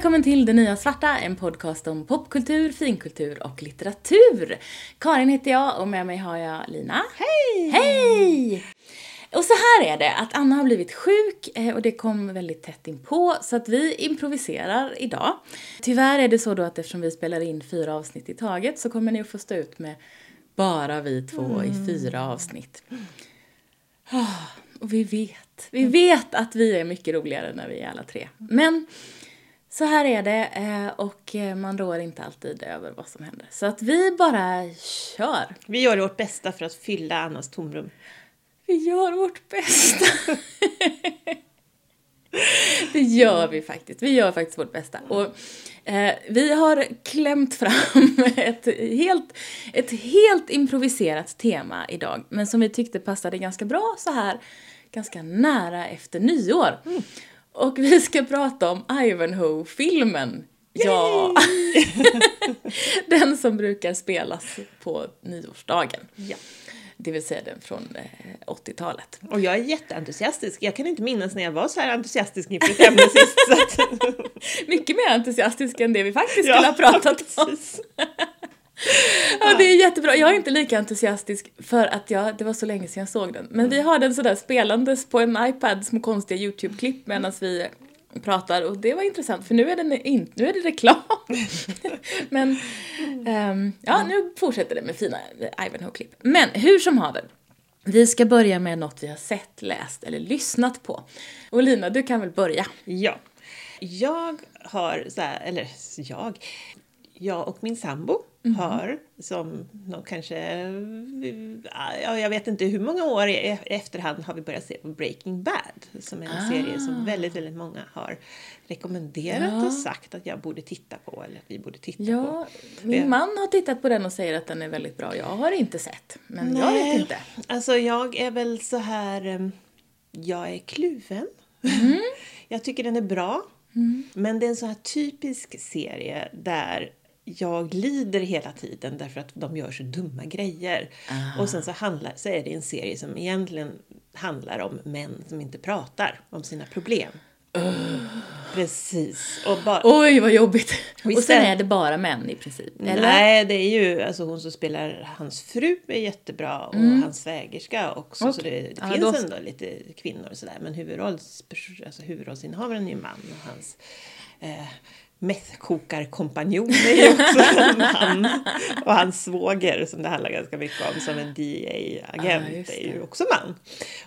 välkommen till Det Nya Svarta, en podcast om popkultur, finkultur och litteratur. Karin heter jag och med mig har jag Lina. Hej! Hej! Och så här är det, att Anna har blivit sjuk eh, och det kom väldigt tätt inpå så att vi improviserar idag. Tyvärr är det så då att eftersom vi spelar in fyra avsnitt i taget så kommer ni att få stå ut med bara vi två mm. i fyra avsnitt. Oh, och vi vet, vi vet att vi är mycket roligare när vi är alla tre. Men så här är det eh, och eh, man rår inte alltid över vad som händer. Så att vi bara kör. Vi gör vårt bästa för att fylla Annas tomrum. Vi gör vårt bästa. det gör vi faktiskt. Vi gör faktiskt vårt bästa. Och eh, vi har klämt fram ett helt, ett helt improviserat tema idag. Men som vi tyckte passade ganska bra så här ganska nära efter nyår. Mm. Och vi ska prata om Ivanhoe-filmen. Ja! den som brukar spelas på nyårsdagen. Ja. Det vill säga den från 80-talet. Och jag är jätteentusiastisk. Jag kan inte minnas när jag var så här entusiastisk inför ett ämne sist. Mycket mer entusiastisk än det vi faktiskt skulle ha pratat om. Ja, det är jättebra. Jag är inte lika entusiastisk för att jag, det var så länge sedan jag såg den. Men mm. vi har den sådär spelandes på en iPad, små konstiga YouTube-klipp medan vi pratar och det var intressant för nu är, den in, nu är det reklam. Men um, ja, nu fortsätter det med fina Ivanhoe-klipp. Men hur som haver. Vi ska börja med något vi har sett, läst eller lyssnat på. Och Lina, du kan väl börja? Ja. Jag har så här, eller jag, jag och min sambo mm. har som de kanske, ja, jag vet inte hur många år i efterhand har vi börjat se på Breaking Bad som är en ah. serie som väldigt, väldigt många har rekommenderat ja. och sagt att jag borde titta på eller att vi borde titta ja, på. Min man har tittat på den och säger att den är väldigt bra. Jag har inte sett, men Nej, jag vet inte. Alltså jag är väl så här, jag är kluven. Mm. jag tycker den är bra. Mm. Men det är en så här typisk serie där jag lider hela tiden därför att de gör så dumma grejer. Aha. Och sen så, handlar, så är det en serie som egentligen handlar om män som inte pratar om sina problem. Uh. Precis. Och bara, Oj, vad jobbigt! Och, och sen är det bara män i princip? Eller? Nej, det är ju alltså hon som spelar hans fru är jättebra och mm. hans svägerska också. Okay. Så det, det finns då... ändå lite kvinnor och sådär. Men huvudrolls, alltså huvudrollsinnehavaren är ju man och hans eh, methkokarkompanjon är ju också en man. Och hans svåger som det handlar ganska mycket om som en DEA-agent ah, är ju också man.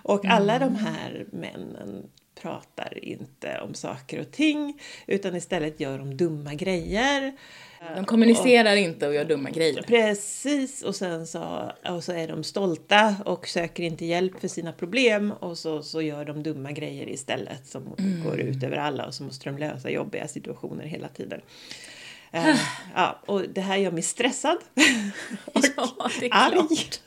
Och alla mm. de här männen pratar inte om saker och ting utan istället gör de dumma grejer. De kommunicerar och, inte och gör dumma grejer. Precis, och sen så, och så är de stolta och söker inte hjälp för sina problem och så, så gör de dumma grejer istället som mm. går ut över alla och så måste de lösa jobbiga situationer hela tiden. Uh, ja, och det här gör mig stressad. och ja, klart.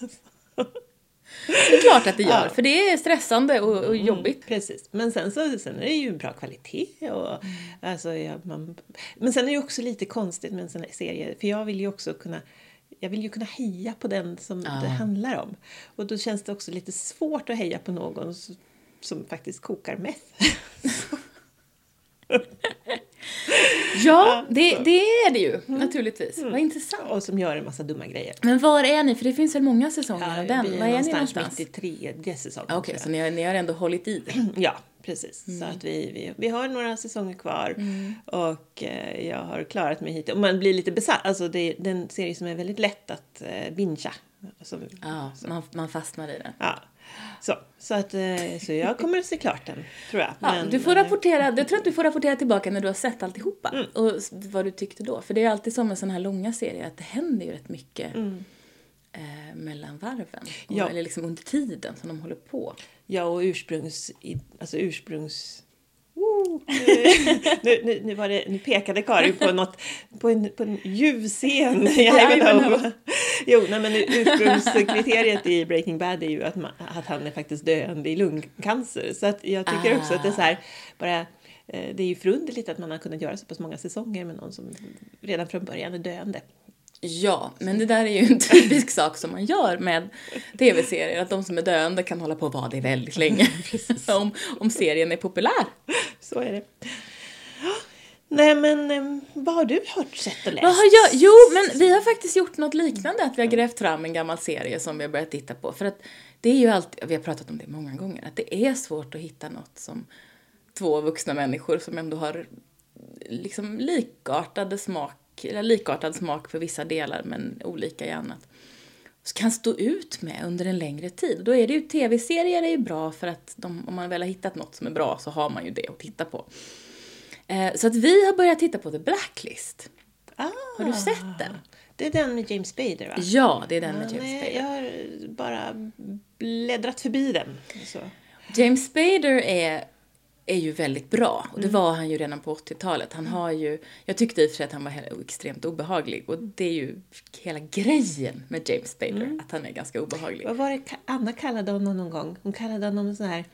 Det är klart att det gör, ja. för det är stressande och, och mm, jobbigt. Mm, precis, men sen, så, sen är det ju bra kvalitet. Och, mm. alltså, ja, man, men sen är det ju också lite konstigt med en sån här serie, för jag vill ju också kunna jag vill ju kunna heja på den som ja. det handlar om. Och då känns det också lite svårt att heja på någon som, som faktiskt kokar meth. Ja, det, det är det ju mm. naturligtvis. Mm. Vad intressant. Och som gör en massa dumma grejer. Men var är ni? För det finns väl många säsonger ja, av den? Var är ni någonstans? mitt i tredje säsongen. Okej, okay, så ni har, ni har ändå hållit i? ja, precis. Mm. Så att vi, vi, vi har några säsonger kvar mm. och eh, jag har klarat mig hit. Och man blir lite besatt. Alltså det är en serie som är väldigt lätt att eh, bingea. Ja, man, man fastnar i den. Ja. Så, så, att, eh, så jag kommer att se klart den, tror jag. Ja, Men, du får rapportera, jag tror att du får rapportera tillbaka när du har sett alltihopa mm. och vad du tyckte då. För det är alltid som med sådana här långa serier att det händer ju rätt mycket mm. eh, mellan varven. Ja. Eller liksom under tiden som de håller på. Ja, och ursprungs, alltså ursprungs nu, nu, nu, var det, nu pekade Karin på något, på en, på en ljuv scen. jo, nej, men ursprungskriteriet i Breaking Bad är ju att, man, att han är faktiskt döende i lungcancer. Så att jag tycker ah. också att det är så här, bara eh, det är ju förunderligt att man har kunnat göra så pass många säsonger med någon som redan från början är döende. Ja, men det där är ju en typisk sak som man gör med tv-serier, att de som är döende kan hålla på att vara det väldigt länge. om, om serien är populär. Så är det. Nej men eh, vad har du hört, sett och läst? Vad har jag? Jo, men vi har faktiskt gjort något liknande, att vi har grävt fram en gammal serie som vi har börjat titta på. För att det är ju alltid, vi har pratat om det många gånger, att det är svårt att hitta något som två vuxna människor som ändå har liksom likartade smak, eller likartad smak för vissa delar men olika i annat kan stå ut med under en längre tid. Då är det ju tv-serier är ju bra för att de, om man väl har hittat något som är bra så har man ju det att titta på. Eh, så att vi har börjat titta på The Blacklist. Ah, har du sett den? Det är den med James Spader va? Ja, det är den med James nej, Spader. Jag har bara bläddrat förbi den. Så. James Spader är är ju väldigt bra. Och det var han ju redan på 80-talet. Han har ju, jag tyckte i och för sig att han var extremt obehaglig. Och det är ju hela grejen med James Spader, mm. att han är ganska obehaglig. Vad var det Anna kallade honom någon gång? Hon kallade honom sån här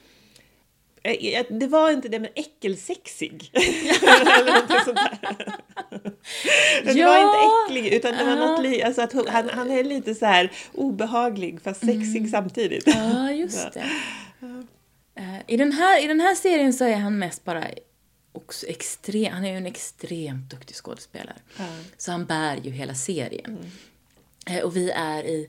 det var inte det, men äckelsexig. Eller någonting sånt där. Det ja, var inte äcklig, utan det var något alltså att han, han är lite så här obehaglig fast sexig mm. samtidigt. Ja, just det. Uh, i, den här, I den här serien så är han mest bara också extrem, han är ju en extremt duktig skådespelare. Mm. Så han bär ju hela serien. Mm. Och vi är i,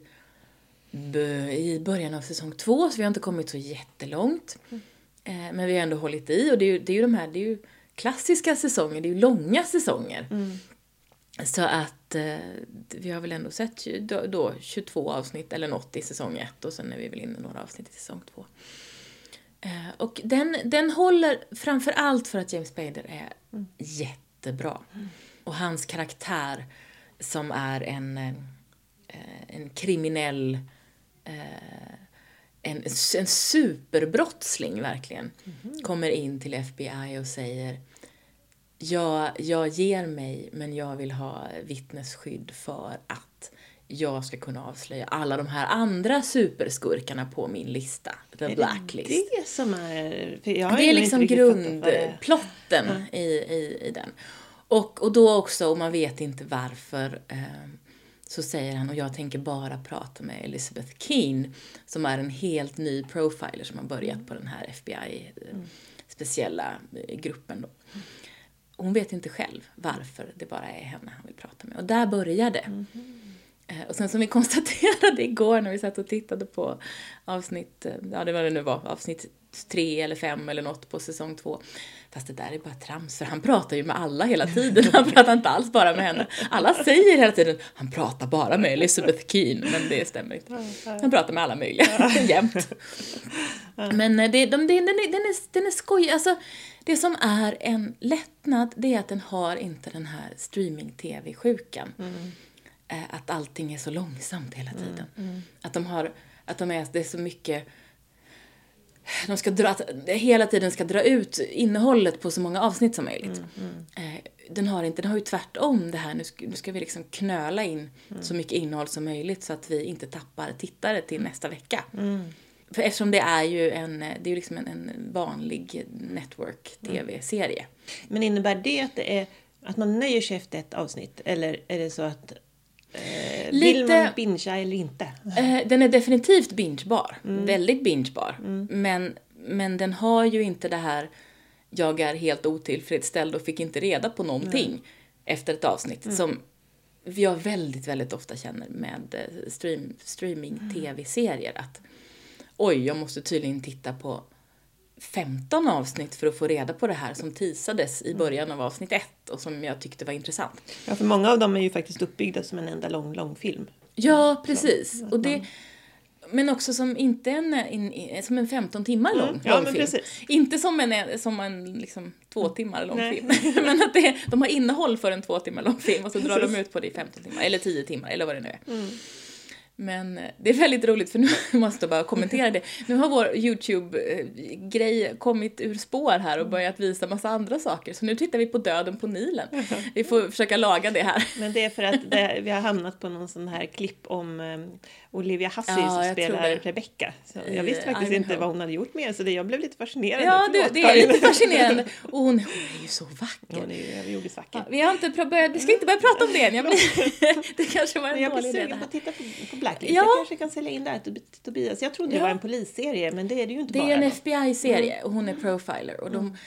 i början av säsong två, så vi har inte kommit så jättelångt. Mm. Uh, men vi har ändå hållit i och det är ju, det är ju de här, det är ju klassiska säsonger, det är ju långa säsonger. Mm. Så att vi har väl ändå sett då, då 22 avsnitt eller något i säsong ett och sen är vi väl inne några avsnitt i säsong två. Eh, och den, den håller framför allt för att James Spader är mm. jättebra. Mm. Och hans karaktär som är en, eh, en kriminell eh, en, en superbrottsling verkligen mm. kommer in till FBI och säger jag, jag ger mig men jag vill ha vittnesskydd för att jag ska kunna avslöja alla de här andra superskurkarna på min lista. The är Blacklist. Det det som är... det är liksom grundplotten i, i, i den. Och, och då också, och man vet inte varför, eh, så säger han, och jag tänker bara prata med Elizabeth Keen, som är en helt ny profiler som har börjat på den här FBI-speciella mm. eh, gruppen då. Hon vet inte själv varför det bara är henne han vill prata med. Och där börjar det. Mm. Eh, och sen som vi konstaterade igår när vi satt och tittade på avsnitt, eh, ja det var det nu var, avsnitt tre eller fem eller något på säsong två. Fast det där är bara trams, för han pratar ju med alla hela tiden. Han pratar inte alls bara med henne. Alla säger hela tiden, han pratar bara med Elizabeth Keen, men det stämmer inte. Han pratar med alla möjliga, jämt. Men eh, det, de, den, är, den, är, den är skoj, alltså det som är en lättnad, det är att den har inte den här streaming-tv-sjukan. Mm. Eh, att allting är så långsamt hela tiden. Mm, mm. Att de har, att de är, det är så mycket de ska dra, att hela tiden ska dra ut innehållet på så många avsnitt som möjligt. Mm, mm. Eh, den har inte, den har ju tvärtom det här, nu ska, nu ska vi liksom knöla in mm. så mycket innehåll som möjligt så att vi inte tappar tittare till nästa vecka. För eftersom det är ju en, det är ju liksom en, en vanlig network-tv-serie. Men innebär det att det är att man nöjer sig efter ett avsnitt eller är det så att Eh, Lite, vill man bingea eller inte? Eh, den är definitivt bingebar. Mm. Väldigt bingebar. Mm. Men, men den har ju inte det här jag är helt otillfredsställd och fick inte reda på någonting mm. efter ett avsnitt som jag väldigt, väldigt ofta känner med eh, stream, streaming-tv-serier att oj, jag måste tydligen titta på 15 avsnitt för att få reda på det här som tisades i början av avsnitt 1 och som jag tyckte var intressant. Ja, för många av dem är ju faktiskt uppbyggda som en enda lång, lång film. Ja, precis. Så, och det, men också som inte en, in, som en 15 timmar lång, mm, ja, lång film. Precis. Inte som en, som en liksom, två timmar lång Nej. film. men att det, de har innehåll för en två timmar lång film och så drar de ut på det i 15 timmar, eller 10 timmar, eller vad det nu är. Mm. Men eh, det är väldigt roligt för nu måste jag bara kommentera det. Nu har vår YouTube-grej kommit ur spår här och börjat visa massa andra saker. Så nu tittar vi på Döden på Nilen. Vi får försöka laga det här. Men det är för att det, vi har hamnat på någon sån här klipp om um, Olivia Hussey ja, som spelar Rebecca. Så jag visste faktiskt I inte vad hon hade gjort mer så det, jag blev lite fascinerad. Ja, det, det är lite fascinerande. Och hon, hon är ju så vacker. Hon är ju vacker. Ja, vi har inte börjat, vi ska inte börja prata om det än. Jag blir, det kanske var en dålig idé. Jag blir sugen på att titta på, på Blacklist. Ja. Jag kanske kan sälja in där till Tobias. Jag trodde ja. det var en polisserie men det är det ju inte det bara. Det är en FBI-serie mm. och hon är profiler. Och de,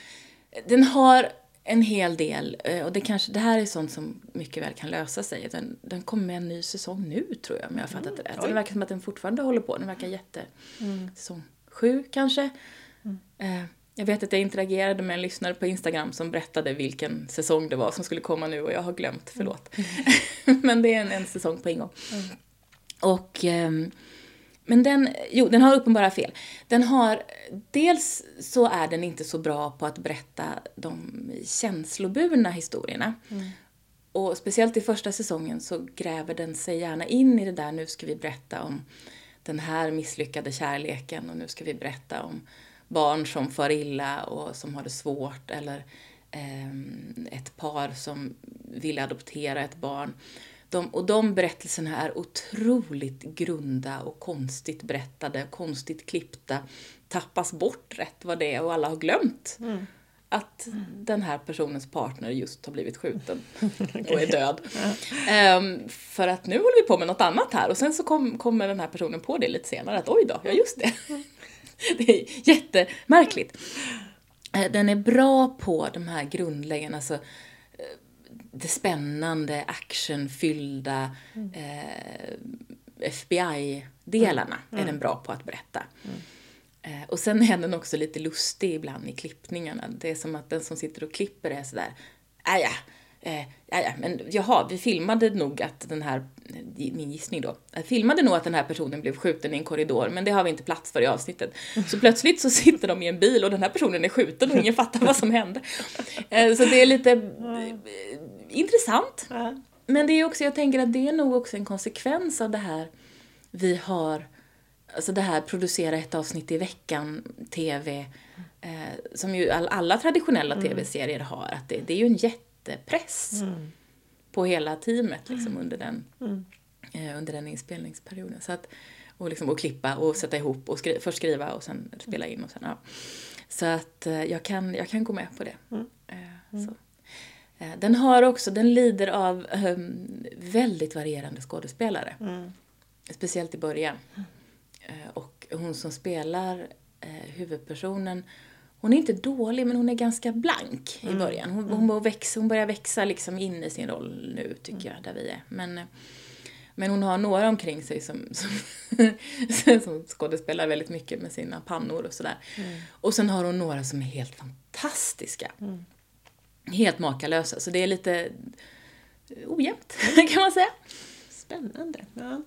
den har en hel del. eh, Och det, kanske, det här är sånt som mycket väl kan lösa sig. Den, den kommer med en ny säsong nu tror jag, om jag har fattat det rätt. Så det verkar som att den fortfarande håller på. Den verkar jätte... Säsong sju kanske. Eh, Jag vet att jag interagerade med en lyssnare på Instagram som berättade vilken säsong det var som skulle komma nu och jag har glömt, förlåt. Men det är en, en säsong på ingång. Och, ehm, men den, jo, den har uppenbara fel. Den har, dels så är den inte så bra på att berätta de känsloburna historierna. Och speciellt i första säsongen så gräver den sig gärna in i det där, nu ska vi berätta om den här misslyckade kärleken och nu ska vi berätta om barn som far illa och som har det svårt eller ehm, ett par som vill adoptera ett barn. De, och de berättelserna är otroligt grunda och konstigt berättade, konstigt klippta, tappas bort rätt vad det är och alla har glömt att den här personens partner just har blivit skjuten och är död. Ehm, för att nu håller vi på med något annat här och sen så kom, kommer den här personen på det lite senare att oj då, ja just det. det är jättemärkligt. Eh, Den är bra på de här grundläggande, alltså det spännande, actionfyllda eh, FBI-delarna är den bra på att berätta. Eh, och sen är den också lite lustig ibland i klippningarna. Det är som att den som sitter och klipper är sådär, "Ah, ja, eh, ja, ja, men jaha, vi filmade nog att den här, min gissning då, eh, filmade nog att den här personen blev skjuten i en korridor, men det har vi inte plats för i avsnittet. Så plötsligt så sitter de i en bil och den här personen är skjuten och ingen fattar vad som hände. Eh, så det är lite intressant. Ja. Men det är också, jag tänker att det är nog också en konsekvens av det här vi har, alltså det här producera ett avsnitt i veckan, TV, eh, som ju all, alla traditionella TV-serier har, att det, det är ju en jättepress på hela teamet liksom under den, eh, under den inspelningsperioden. Så att, och, liksom, och klippa och sätta ihop och skri, först skriva och sen spela in och sen, ja. Så att eh, jag kan, jag kan gå med på det. Eh, så. Eh, Den har också, den lider av ehm, väldigt varierande skådespelare. Speciellt i början. Eh, och hon som spelar eh, huvudpersonen, hon är inte dålig men hon är ganska blank i början. Hon, hon, börjar växa, hon börjar växa liksom in i sin roll nu tycker jag, där vi är. Men, men hon har några omkring sig som, som, som skådespelar väldigt mycket med sina pannor och sådär. Och sen har hon några som är helt fantastiska. Helt makalösa, så det är lite ojämnt kan man säga. Spännande. Ja.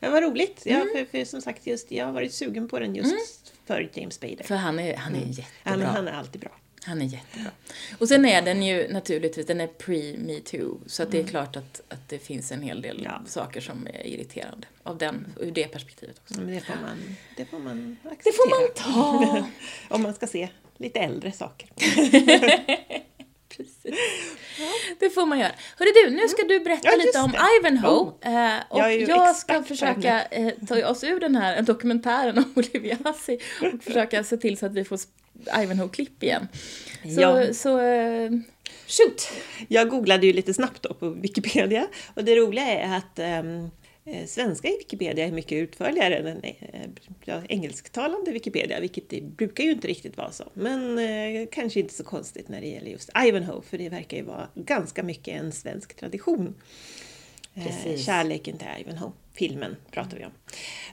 Men vad roligt. Ja, Mm. för, för som sagt, just, jag har varit sugen på den just för James Bader. För han är, han är Ja, jättebra. men han är alltid bra. Han är jättebra. Och sen är den ju naturligtvis, den är pre-me too. Så att det är klart att, att det finns en hel del Mm. Ja. saker som är irriterande. Av den, ur det perspektivet också. Men det får man, det får man acceptera. Det får man ta. Om man ska se lite äldre saker. Precis. Det får man göra. Hörru du, nu ska du berätta Ja, lite om det. Ivanhoe. Eh, och Jag jag ska försöka eh, ta oss ur den här dokumentären om Olivia Hussey och försöka se till så att vi får Ivanhoe-klipp igen. Så, Ja. så eh, shoot! Jag googlade ju lite snabbt då på Wikipedia och det roliga är att eh, svenska i Wikipedia är mycket utförligare än en eh, engelsktalande Wikipedia, vilket det brukar ju inte riktigt vara så. Men eh, kanske inte så konstigt när det gäller just Ivanhoe, för det verkar ju vara ganska mycket en svensk tradition. Eh. Kärleken till Ivanhoe, filmen pratar vi om.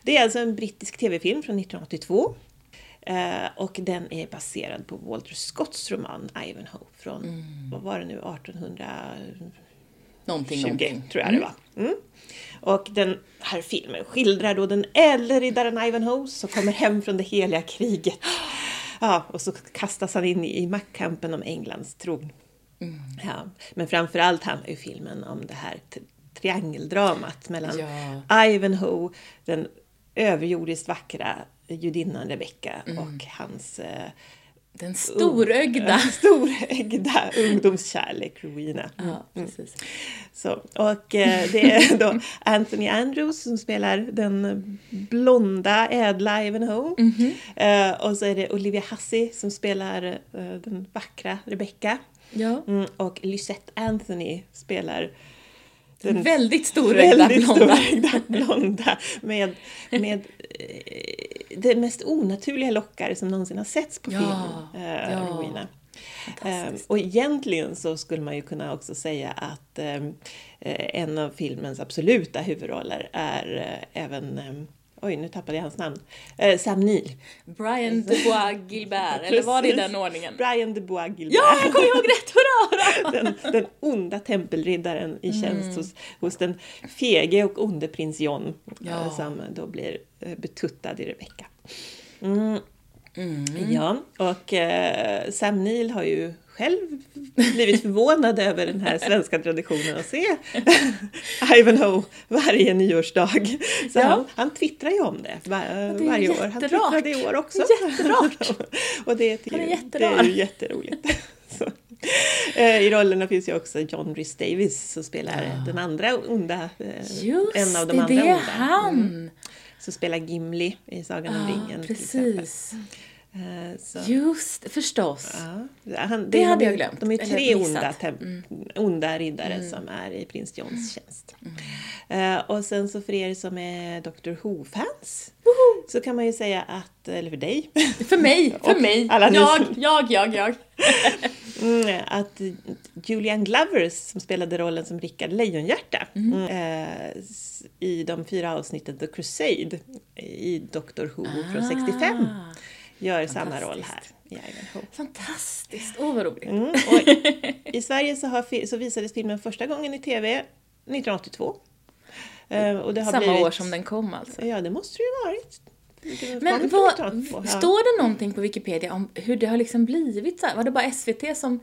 Det är alltså en brittisk tv-film från 1982. Eh, och den är baserad på Walter Scotts roman Ivanhoe från, vad var det nu, 1820 Någonting, någonting. tror jag det var. Mm. Och den här filmen skildrar då den ädle riddaren Ivanhoe som kommer hem från det heliga kriget. Ja, och så kastas han in i maktkampen om Englands tron. Ja, men framförallt handlar ju filmen om det här triangeldramat mellan Ja. Ivanhoe, den överjordiskt vackra judinnan Rebecca och hans eh, Den storögda. storögda ungdomskärlek Rowena. Ja, precis. Så, och eh, det är då Anthony Andrews som spelar den blonda, ädla Ivanhoe. Eh, och så är det Olivia Hussey som spelar eh, den vackra Rebecca. Ja. Mm, och Lysette Anthony spelar den Väldigt storögda väldigt blonda. blonda med, med eh, det mest onaturliga lockar som någonsin har setts på Ja, film. Eh, ja. Rowena. Eh, och egentligen så skulle man ju kunna också säga att eh, en av filmens absoluta huvudroller är eh, även Oj, nu tappade jag hans namn. Eh, Sam Neill. Brian Dubois Gilbert, eller var det i den ordningen? Brian Dubois Gilbert. Ja, jag kommer ihåg rätt! Hurra, hurra! den, den onda tempelriddaren i tjänst mm. hos, hos den fege och onde prins John ja. som då blir betuttad i Rebecca. Mm. Mm. Ja, och eh, Sam Neill har ju själv blivit förvånad över den här svenska traditionen att se Ivanhoe varje nyårsdag. Så ja. han, han twittrar ju om det, var, det varje år. Han twittrade i år också. Jätterart! och det, till, är det är ju jätteroligt. Eh, I rollerna finns ju också John Rhys Davis som spelar ja. den andra onda, eh, Just en av de andra det är onda. han! Mm. Som spelar Gimli i Sagan om ringen. Precis. Eh, så. Just förstås. Ja. Han, det, det hade de, jag glömt. De är tre onda, mm. onda riddare mm. som är i prins Johns tjänst. Mm. Uh, och sen så för er som är Dr Who-fans så kan man ju säga att, eller för dig. För mig, för mig. Alla jag, jag, jag, jag. mm, att Julian Glover som spelade rollen som Rickard Lejonhjärta mm. uh, i de fyra avsnitten The Crusade i Dr Who ah. från 65 gör samma roll här i Ivanhoe. Fantastiskt! Åh, oh, vad roligt! Mm, I Sverige så, har, så visades filmen första gången i TV 1982. Uh, och det har samma blivit, år som den kom alltså? Ja, det måste det ju varit. Men vad, står det någonting på Wikipedia om hur det har liksom blivit så här? Var det bara SVT som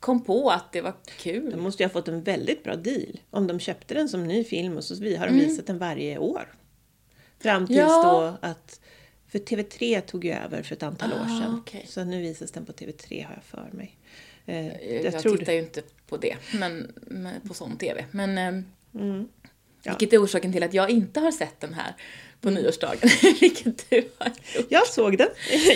kom på att det var kul? De måste ju ha fått en väldigt bra deal om de köpte den som ny film och så har de mm. visat den varje år. Fram tills ja. då att för TV3 tog ju över för ett antal ah, år sedan. Okay. Så nu visas den på TV3 har jag för mig. Eh, jag, jag tittar ju inte på det, men, men på sån TV. Men, eh, mm. ja. Vilket är orsaken till att jag inte har sett den här på nyårsdagen, vilket du har gjort. Jag såg den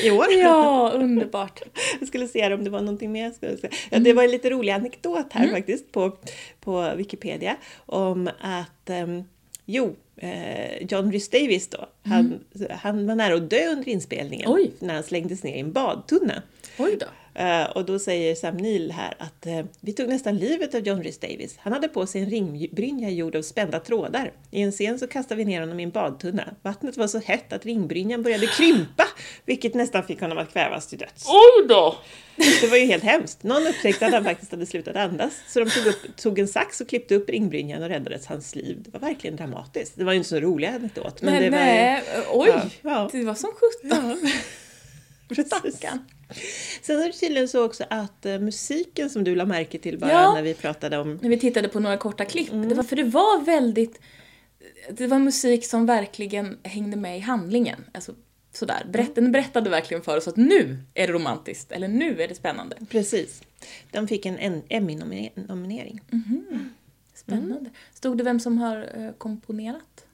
i år. Ja, underbart. Jag skulle se om det var någonting mer. Skulle säga. Ja, det var en lite rolig anekdot här mm. faktiskt på, på Wikipedia om att um, Jo, eh, John Rhys Davis då, han, mm. han var nära att dö under inspelningen Oj. när han slängdes ner i en badtunna. Oj då. Uh, och då säger Sam Neill här att uh, vi tog nästan livet av John Rhys Davis. Han hade på sig en ringbrynja gjord av spända trådar. I en scen så kastade vi ner honom i en badtunna. Vattnet var så hett att ringbrynjan började krympa, vilket nästan fick honom att kvävas till döds. Oj då! Det var ju helt hemskt. Någon upptäckte att han faktiskt hade slutat andas, så de tog, upp, tog en sax och klippte upp ringbrynjan och räddades hans liv. Det var verkligen dramatiskt. Det var ju inte så rolig anekdot. Men, men det nej, var oj! Ja, ja. Det var som sjutton. Ja. Precis. Sen är det tydligen så också att uh, musiken som du la märke till bara ja, när vi pratade om... När vi tittade på några korta klipp. Mm. Det var, för det var väldigt... Det var musik som verkligen hängde med i handlingen. Alltså, sådär. Berätt, den berättade verkligen för oss att nu är det romantiskt, eller nu är det spännande. Precis. Den fick en Emmy-nominering. Mm. Spännande. Mm. Stod det vem som har uh, komponerat?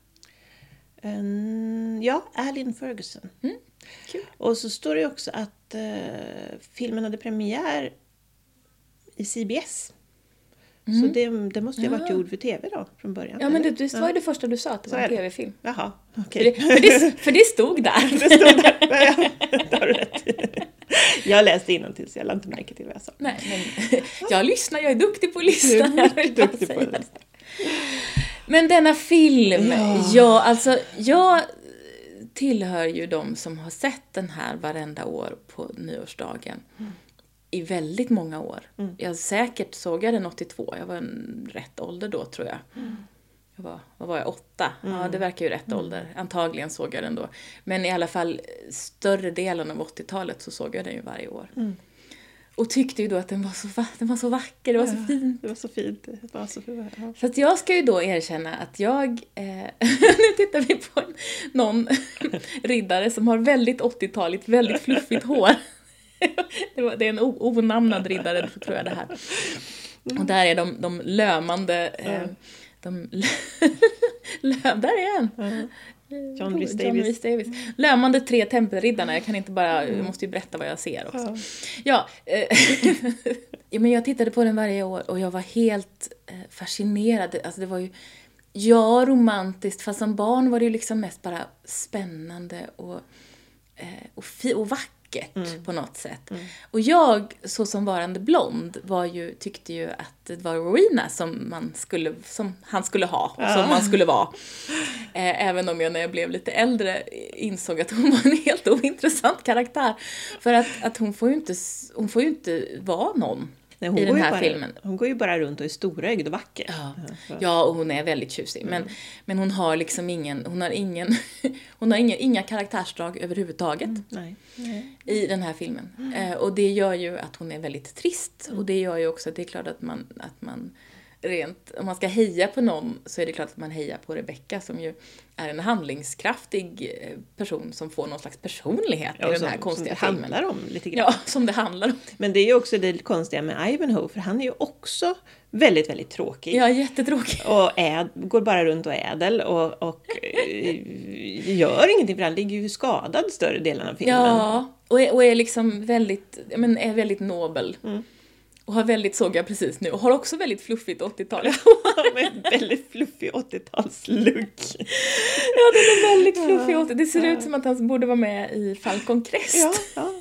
Ja, Alin Ferguson. Mm. Kul. Och så står det också att uh, filmen hade premiär i CBS. Mm. Så det, det måste ju ha varit gjord för TV då, från början? Ja, men det, det var ju det första du sa, att det så var en TV-film. Jaha, okej. Okay. För, för, det, för det stod där. det stod där, ja, det har du rätt Jag läste till så jag lade inte märke till vad jag sa. Nej, men jag lyssnar, jag är duktig på att lyssna. Du är duktig på att lyssna. Men denna film, ja. ja, alltså jag tillhör ju de som har sett den här varenda år på nyårsdagen. Mm. I väldigt många år. Mm. Jag säkert såg jag den 82, jag var en rätt ålder då tror jag. Mm. Jag var, vad var jag, åtta? Ja, mm. det verkar ju rätt mm. ålder. Antagligen såg jag den då. Men i alla fall större delen av 80-talet så såg jag den ju varje år. Mm. Och tyckte ju då att den var så, den var så vacker, det var så fint. Det var så fint. Det var så fint ja. Så att jag ska ju då erkänna att jag, eh, nu tittar vi på en, någon riddare som har väldigt 80-taligt, väldigt fluffigt hår. det, var, det är en onamnad riddare, tror jag det här. Och där är de, de lömande, eh, de där är en! John Rhys Davis. Davis. Lömande tre tempelriddarna, jag kan inte bara, jag måste ju berätta vad jag ser också. Ja, eh, ja men jag tittade på den varje år och jag var helt eh, fascinerad. Alltså det var ju, ja romantiskt, fast som barn var det ju liksom mest bara spännande och, eh, och, fi, och vackert vackert på något sätt. Och jag, så som varande blond, var ju, tyckte ju att det var Rowena som, man skulle, som han skulle ha, och som man skulle vara. Eh, även om jag när jag blev lite äldre insåg att hon var en helt ointressant karaktär. För att, att hon, får ju inte, hon får ju inte vara någon. Nej, hon i den här bara, filmen. Hon går ju bara runt och är storögd och vacker. Ja, ja och hon är väldigt tjusig. Men, men hon har liksom ingen, hon har ingen, hon har ingen, inga karaktärsdrag överhuvudtaget Nej. Nej. i den här filmen. Eh, och det gör ju att hon är väldigt trist. Och det gör ju också att det är klart att man, att man rent, om man ska heja på någon så är det klart att man hejar på Rebecca som ju är en handlingskraftig eh, person som får någon slags personlighet Ja, i den som, här konstiga som det filmen. handlar om lite grann. Ja, som det handlar om. Men det är ju också det konstiga med Ivanhoe, för han är ju också väldigt, väldigt tråkig. Ja, jättetråkig. Och äd, går bara runt och är ädel och, och eh, gör ingenting för han ligger ju skadad större delen av filmen. Ja, och är, och är liksom väldigt, men är väldigt nobel. Och har väldigt, såg jag precis nu, och har också väldigt fluffigt 80-tal. Med en väldigt fluffig 80-talslook. ja, den är väldigt fluffig 80 Det ser ut som att han borde vara med i Falcon Crest. Ja,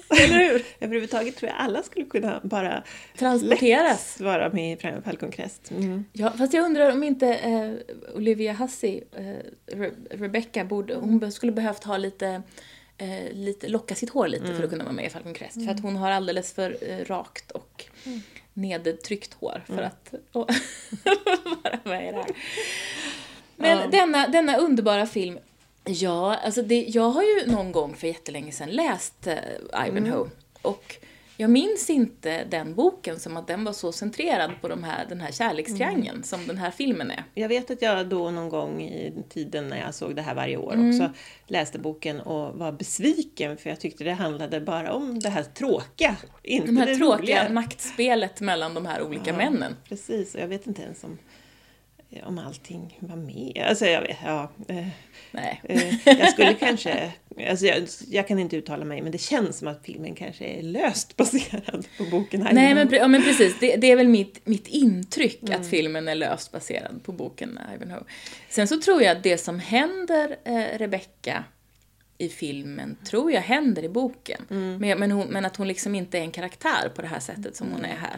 ja. Eller hur? Överhuvudtaget tror jag alla skulle kunna bara Transporteras. vara med i Falcon Crest. Mm. Ja, fast jag undrar om inte eh, Olivia Hussey, eh, Re- Rebecca, borde, hon skulle behövt ha lite, eh, lite, locka sitt hår lite för att kunna vara med i Falcon Crest. För att hon har alldeles för eh, rakt och nedtryckt hår för att och, vara med i det här. Men denna, denna underbara film, ja, alltså det, jag har ju någon gång för jättelänge sedan läst eh, Ivanhoe. Och jag minns inte den boken som att den var så centrerad på de här, den här kärlekstriangeln som den här filmen är. Jag vet att jag då någon gång i tiden när jag såg det här varje år Mm. också läste boken och var besviken för jag tyckte det handlade bara om det här tråkiga, inte De här det tråkiga roliga. makspelet mellan de här olika Ja. männen. Precis, och jag vet inte ens om, om allting var med. Alltså jag vet, ja. Eh, Nej. eh, jag skulle kanske, alltså jag, jag kan inte uttala mig men det känns som att filmen kanske är löst baserad på boken Nej men, ja, men precis, det, det är väl mitt, mitt intryck Mm. att filmen är löst baserad på boken Ivanhoe. Sen så tror jag att det som händer eh, Rebecca i filmen tror jag händer i boken. Mm. Men, men, hon, men att hon liksom inte är en karaktär på det här sättet som hon är här.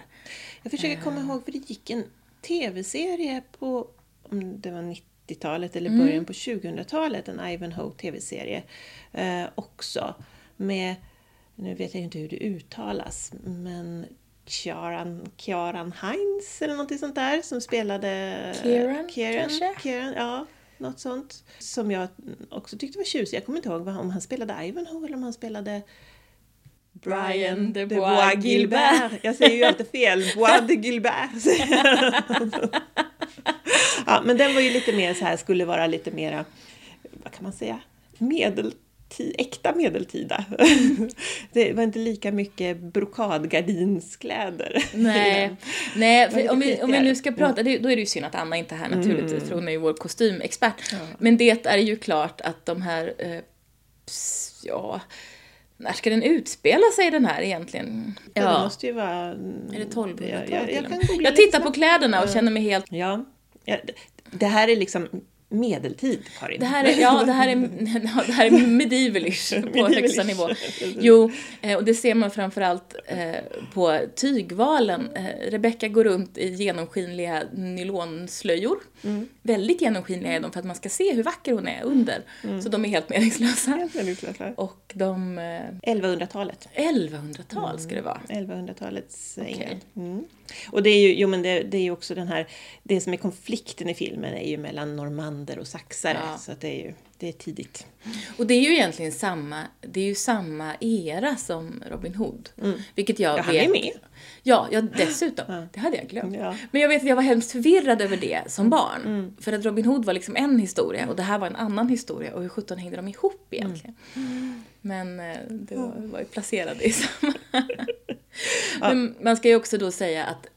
Jag försöker komma Eh. ihåg, för det gick en tv-serie på, om det var 90-talet eller Mm. början på 2000-talet, en Ivanhoe tv-serie eh, också. Med, nu vet jag inte hur det uttalas, men Kjaran, Kjaran Heinz eller någonting sånt där som spelade... Kieran, Kieran? Kieran, ja. Något sånt. Som jag också tyckte var tjusigt. Jag kommer inte ihåg om han spelade Ivanhoe eller om han spelade Brian de Bois Bois Gilbert. Jag säger ju alltid fel. Bois de Gilbert. ja, men den var ju lite mer så här, skulle vara lite mera, vad kan man säga, medeltid, äkta medeltida. det var inte lika mycket brokadgardinskläder. Nej, nej för om, vi, om vi nu ska prata, det, då är det ju synd att Anna inte är här naturligtvis, Mm. för hon är ju vår kostymexpert. Men det är ju klart att de här, eh, ja, när ska den utspela sig den här egentligen? Ja. Det måste ju vara... Är det 1200-tal Jag, jag, jag Jag tittar på kläderna och känner mig helt... Ja, ja, det- det här är liksom medeltid, Karin. Det här är, ja, det här är, ja, det här är medievalish på högsta nivå. Jo, eh, och det ser man framförallt eh, på tygvalen. Eh, Rebecca går runt i genomskinliga nylonslöjor. Mm. Väldigt genomskinliga är de för att man ska se hur vacker hon är under. Mm. Så de är helt meningslösa. Helt meningslösa. Och de... Eh, 1100-talet. 1100-tal ska det vara. 1100-talets Okej. England. Mm. Och det är ju, jo men det, det är ju också den här, det som är konflikten i filmen är ju mellan normander och saxare. Ja. Så att det är ju, det är tidigt. Och det är ju egentligen samma, det är ju samma era som Robin Hood. Vilket jag Mm. Ja, han vet. är med. Ja, ja dessutom. Det hade jag glömt. Ja. Men jag vet att jag var hemskt förvirrad över det som barn. För att Robin Hood var liksom en historia och det här var en annan historia. Och hur sjutton hängde de ihop egentligen? Men eh, det var, var ju placerade i samma... Men man ska ju också då säga att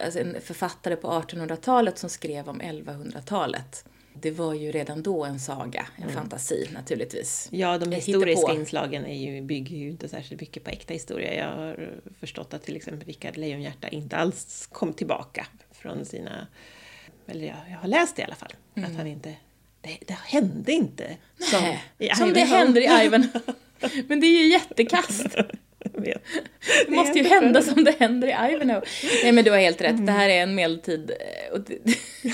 alltså en författare på 1800-talet som skrev om 1100-talet det var ju redan då en saga, en fantasi naturligtvis. Ja, de historiska inslagen är ju, bygger ju inte särskilt mycket på äkta historia. Jag har förstått att till exempel Rickard Lejonhjärta inte alls kom tillbaka från sina... Eller jag, jag har läst det i alla fall. Att han inte... Det, det hände inte. Nej, i som det händer i Ivan. Men det är ju jättekast. Vet. Det måste ju hända som det händer i Ivanhoe. Nej men du har helt rätt, det här är en medeltid eh, och, det,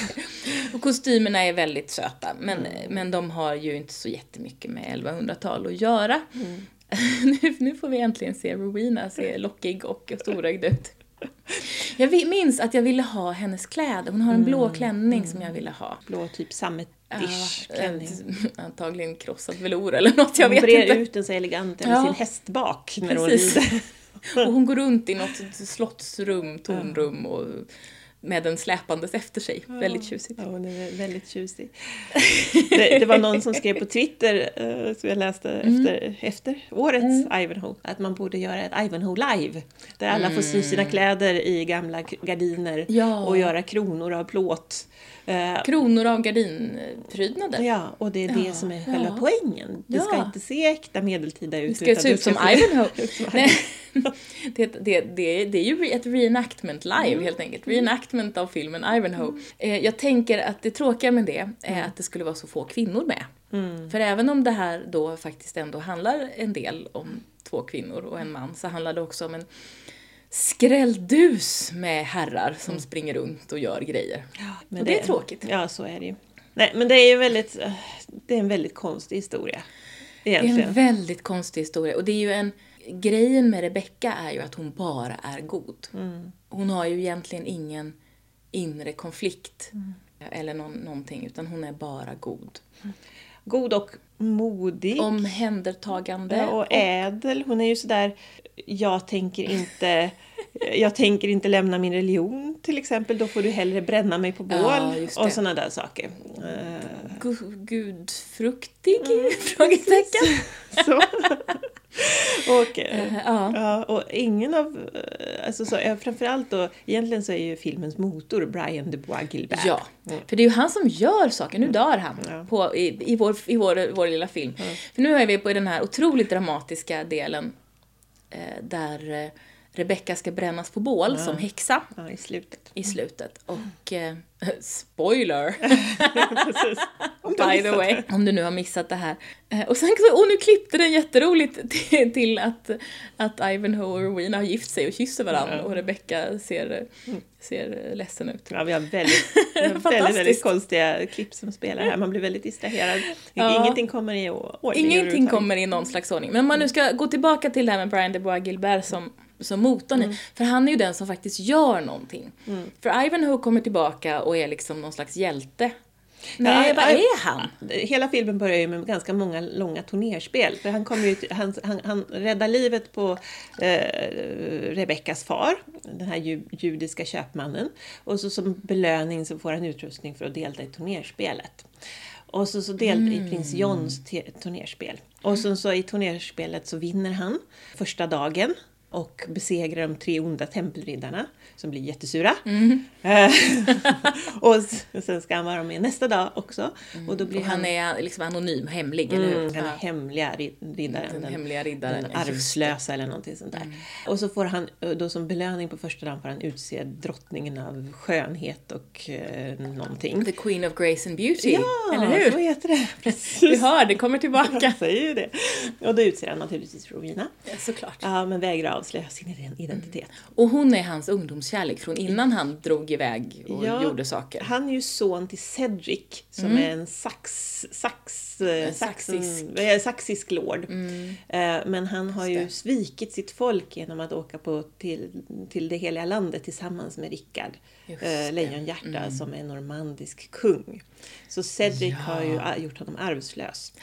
och kostymerna är väldigt söta. Men, men de har ju inte så jättemycket med 1100-tal att göra. nu, nu får vi äntligen se Rowena se lockig och storögd ut. Jag minns att jag ville ha hennes kläder. Hon har en blå klänning som jag ville ha. Blå typ sammet-ish Ja, klänning. antagligen krossad velour eller något, jag Hon vet brer inte. ut den så elegant över Ja. sin hästbak när hon Precis. rider. Och hon går runt i något slottsrum, tornrum och med den släpandes efter sig. Väldigt tjusigt. Ja, hon är väldigt tjusig. Det, det var någon som skrev på Twitter, eh, som jag läste Mm. efter, efter årets Ivanhoe, att man borde göra ett Ivanhoe live. Där alla får sy sina kläder i gamla gardiner Mm. Ja. och göra kronor av plåt. Eh, Kronor av gardinprydnader. Ja, och det är det som är själva Ja. poängen. Det ska Ja. inte se äkta medeltida ut. Det ska se ut som Ivanhoe. Nej. Det, det, det, det är ju ett reenactment live helt enkelt. Reenactment av filmen Ivanhoe. Eh, Jag tänker att det tråkiga med det är att det skulle vara så få kvinnor med. För även om det här då faktiskt ändå handlar en del om två kvinnor och en man så handlar det också om en skrälldus med herrar som springer runt och gör grejer. Men Och det är tråkigt. Ja, så är det ju. Nej, men det är ju väldigt, eh, det är en väldigt konstig historia. Det är Egentligen. en väldigt konstig historia och det är ju en... Grejen med Rebecca är ju att hon bara är god. Hon har ju egentligen ingen inre konflikt eller någon, någonting utan hon är bara god. God och modig. Omhändertagande. Ja, och ädel. Hon är ju sådär, jag tänker inte jag tänker inte lämna min religion till exempel, då får du hellre bränna mig på bål Ja, och sådana där saker. Eh, gu- gudfruktig? Frågetecken. så. och, eh, Eh, ja. ja, och ingen av, alltså så, framförallt då, egentligen så är ju filmens motor Brian de Bois Gilbert. Ja, för det är ju han som gör saker. Nu dör han Ja. på, i, i, vår, i vår, vår lilla film. För nu är vi på den här otroligt dramatiska delen där eh, Rebecca ska brännas på bål som häxa Ja, i slutet. i slutet. Och eh, spoiler! By the way, om du nu har missat det här. Eh, Och sen så, och nu klippte den jätteroligt till, till att, att Ivanhoe och Rowena har gift sig och kysser varandra och Rebecca ser, ser ledsen ut. Ja, vi har väldigt, väldigt, väldigt konstiga klipp som spelar här. Man blir väldigt distraherad. Ja. Ingenting kommer i ordning Ingenting kommer i någon slags ordning. Men om man nu ska gå tillbaka till det här med Brian de Bois Gilbert som, som motorn Mm. i, för han är ju den som faktiskt gör någonting. För Ivanhoe kommer tillbaka och är liksom någon slags hjälte. Nej, Ja, vad är han? Hela filmen börjar ju med ganska många långa turnerspel. För han, kommer ju, han, han, han räddar livet på eh, Rebeckas far, den här ju, judiska köpmannen. Och så som belöning så får han utrustning för att delta i turnerspelet. Och så, så deltar i prins Johns turnerspel. Och så, så i turnerspelet så vinner han första dagen och besegrar de tre onda tempelriddarna som blir jättesura. Eh, och sen ska han vara med nästa dag också. Och då blir Och han är liksom anonym, hemlig, eller hur? Mm, den Ja. hemliga rid- riddaren. Den hemliga riddaren, Den arvslösa eller någonting sånt där. Mm. Och så får han eh, då som belöning på första dagen får han utse drottningen av skönhet och eh, någonting. The Queen of Grace and Beauty, Ja, eller så hur? heter det. Du Precis. hör, det kommer tillbaka. Jag säger ju det. Och då utser han naturligtvis Rowena. Ja, såklart. Ja, men vägrar avslöja sin ident- identitet. Och hon är hans ungdomskärlek från innan han drog iväg och Ja, gjorde saker. Han är ju son till Cedric som är en sax, sax, eh, saxisk. saxen- eh, saxisk lord. Eh, Men han har ju svikit sitt folk genom att åka på till, till det heliga landet tillsammans med Rickard eh. Lejonhjärta som är normandisk kung. Så Cedric har ju gjort honom arvslös.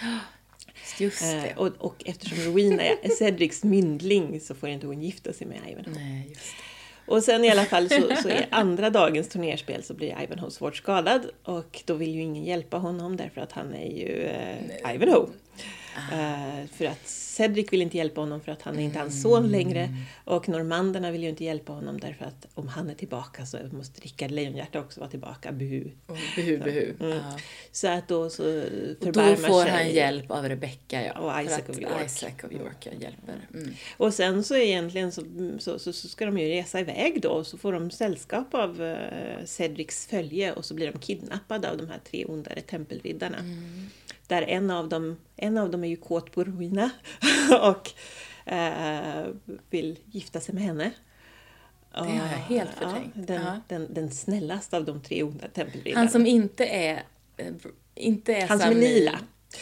Just det. Och, och eftersom Rowena är Cedrics myndling så får inte hon gifta sig med Ivanhoe. Nej, just det. Och sen i alla fall så, så är andra dagens turnerspel så blir Ivanhoe svårt skadad och då vill ju ingen hjälpa honom därför att han är ju eh, Ivanhoe. Eh, för att Cedric vill inte hjälpa honom för att han är inte hans son längre och normanderna vill ju inte hjälpa honom därför att om han är tillbaka så måste Rickard Lejonhjärta också vara tillbaka, buhu. Och behu, behu. Mm. Ja. Så att då så förbarmar då får sig... han hjälp av Rebecca, ja. Och Isaac of York. Isaac of York ja, hjälper. Mm. Och sen så egentligen så, så, så, så ska de ju resa iväg då och så får de sällskap av uh, Cedrics följe och så blir de kidnappade av de här tre ondare tempelriddarna. där en av dem, en av dem är ju kåt på Rowena och eh, vill gifta sig med henne. Det har jag helt förträngt. Ja, den, Ja. den, den snällaste av de tre onda tempelriddarna. Han som inte är... eh, Inte är Han som är lila.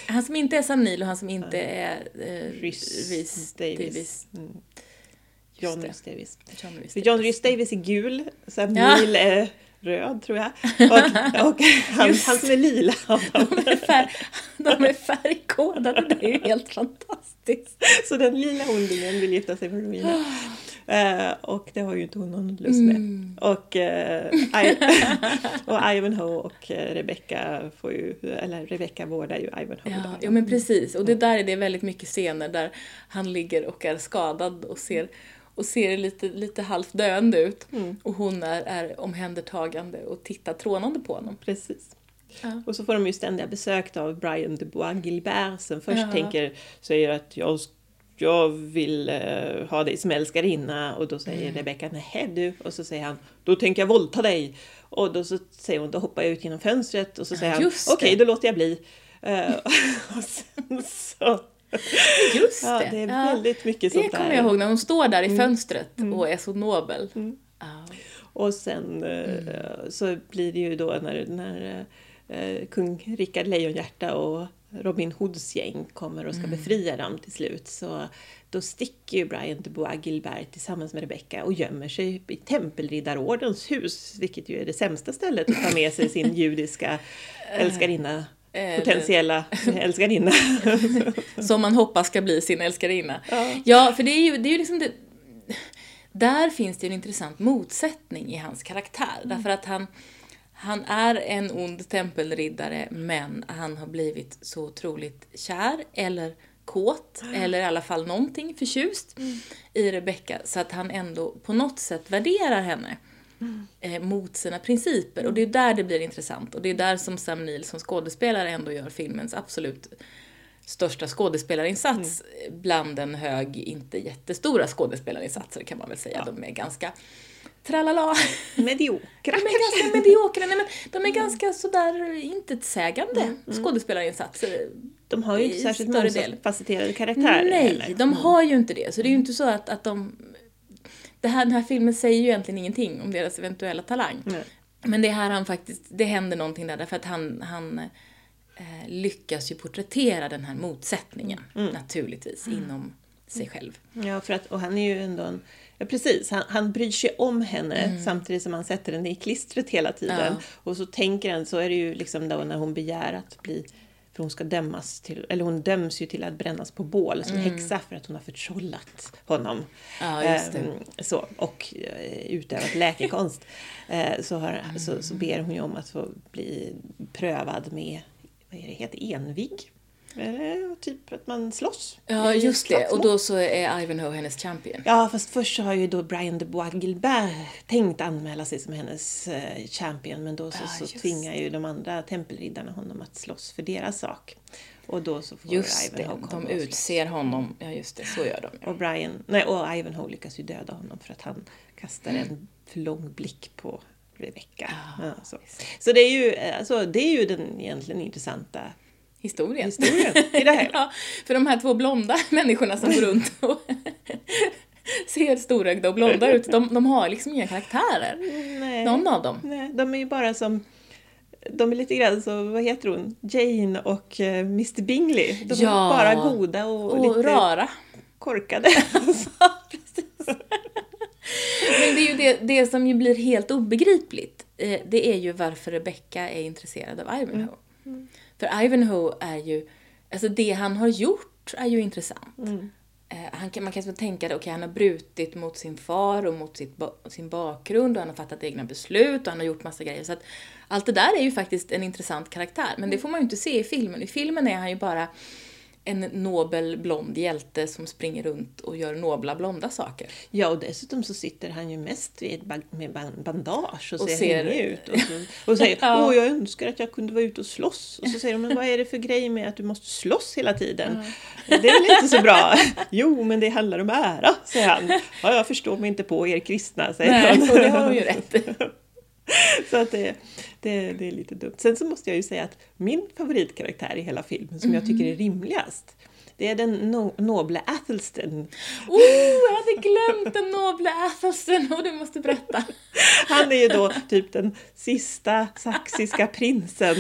Han som inte är Sam Neill och han som inte är eh, Rhys Rhys Davis. Mm. John. Rhys Davis. John Rhys John Rhys Davis är gul, Sam Ja. Neill är röd tror jag. Och, och han, Just. han som är lila. De är, färg, de är färgkodade, det är ju helt fantastiskt. Så den lila ondingen vill gifta sig med Rowena. Eh, och det har ju inte hon någon lust med. Mm. Och, eh, I, och Ivanhoe och eh, Rebecca får ju, eller Rebecca vårdar ju Ivanhoe. Ja, då. ja men precis. Och det där är det väldigt mycket scener där han ligger och är skadad och ser, och ser lite, lite halvt döende ut. Mm. Och hon är, är omhändertagande och tittar trånande på honom. Precis. Ja. Och så får de ju ständiga besök av Brian de Bois Gilbert som först Ja. tänker, säger att jag, jag vill eh, ha dig som älskarinna och då säger Mm. Rebecca nej du och så säger han då tänker jag våldta dig och då så säger hon då hoppar jag ut genom fönstret och så säger han okej det. då låter jag bli. Eh, och sen så, Just ja, det! det är väldigt mycket det sånt kommer där. jag ihåg när hon står där i fönstret och är så nobel. Mm. Ja. Och sen eh, så blir det ju då när, när eh, kung Rikard Lejonhjärta och Robin Hoods gäng kommer och ska befria dem till slut så då sticker ju Brian de Bois Gilbert tillsammans med Rebecca och gömmer sig i Tempelriddarordens hus, vilket ju är det sämsta stället att ta med sig sin judiska älskarinna, Eh, potentiella älskarinna. Som man hoppas ska bli sin älskarinna. Ja. Ja, för det är ju, det är ju liksom det... Där finns det en intressant motsättning i hans karaktär. Mm. Därför att han, han är en ond tempelriddare men han har blivit så otroligt kär eller kåt eller i alla fall någonting förtjust Mm. i Rebecca så att han ändå på något sätt värderar henne Mm. Eh, mot sina principer. Och det är där det blir intressant och det är där som Sam Neill som skådespelare ändå gör filmens absolut största skådespelarinsats bland en hög, inte jättestora skådespelarinsatser kan man väl säga. De är ganska tralala. Mediokra De är ganska mediokra, nej men de är ganska sådär intetsägande skådespelarinsatser. De har ju inte särskilt mångfacetterade karaktärer Nej, heller. de har ju inte det. Så det är ju inte så att, att de... Det här, den här filmen säger ju egentligen ingenting om deras eventuella talang. Nej. Men det är här han faktiskt, det händer någonting där därför att han, han eh, lyckas ju porträttera den här motsättningen Mm. naturligtvis inom sig själv. Ja, för att, och han är ju ändå en... Ja, precis. Han, han bryr sig om henne samtidigt som han sätter henne i klistret hela tiden. Mm. Ja. Och så tänker han, så är det ju liksom då när hon begär att bli... För hon ska dömas till, eller hon döms ju till att brännas på bål som häxa för att hon har förtrollat honom. Mm. Ja. Ehm, så, och eh, utövat läkekonst. Eh, så, har, så, så ber hon ju om att få bli prövad med, vad är det heter, envig? Eller typ att man slåss. Ja, just det. Och då så är Ivanhoe hennes champion. Ja, fast först så har ju då Brian de Bois Gilbert tänkt anmäla sig som hennes eh, champion men då så, Ja, så just tvingar ju de andra tempelriddarna honom att slåss för deras sak. Och då så får Just det, Ivanhoe komma de utser honom. Ja, just det, så gör de. Och, Brian, nej, och Ivanhoe lyckas ju döda honom för att han kastar en för lång blick på Rebecca. Ja, så. så det är ju, eh, alltså, det är ju den egentligen intressanta Historien. historien i det här. Ja, för de här två blonda människorna som går runt och ser storögda och blonda ut, de, de har liksom inga karaktärer. Nej. Någon av dem. Nej, de är ju bara som de är lite grann så, vad heter hon, Jane och eh, Mr Bingley. De Ja. är bara goda och, Och lite rara. korkade. Men det är ju det, det som ju blir helt obegripligt. Eh, det är ju varför Rebecca är intresserad av Ivanhoe. För Ivanhoe är ju, alltså det han har gjort är ju intressant. Eh, Han kan, man kan tänka att okej, han har brutit mot sin far och mot sitt, sin bakgrund och han har fattat egna beslut och han har gjort massa grejer. Så att allt det där är ju faktiskt en intressant karaktär. Men det får man ju inte se i filmen. I filmen är han ju bara en nobel blond hjälte som springer runt och gör nobla blonda saker. Ja, och dessutom så sitter han ju mest med ban- bandage och, Och ser, ser- hängig ut. Och, så, och säger Ja. åh jag önskar att jag kunde vara ute och slåss. Och så säger de, men vad är det för grej med att du måste slåss hela tiden? Det är väl inte så bra? Jo, men det handlar om ära, säger han. Ja, jag förstår mig inte på er kristna, säger Nej, han. och det har hon ju rätt. så att det, det, det är lite dumt. Sen så måste jag ju säga att min favoritkaraktär i hela filmen, som jag tycker är rimligast, det är den no noble Athelston. Oh, jag hade glömt den noble Athelston och du måste berätta. Han är ju då typ den sista saxiska prinsen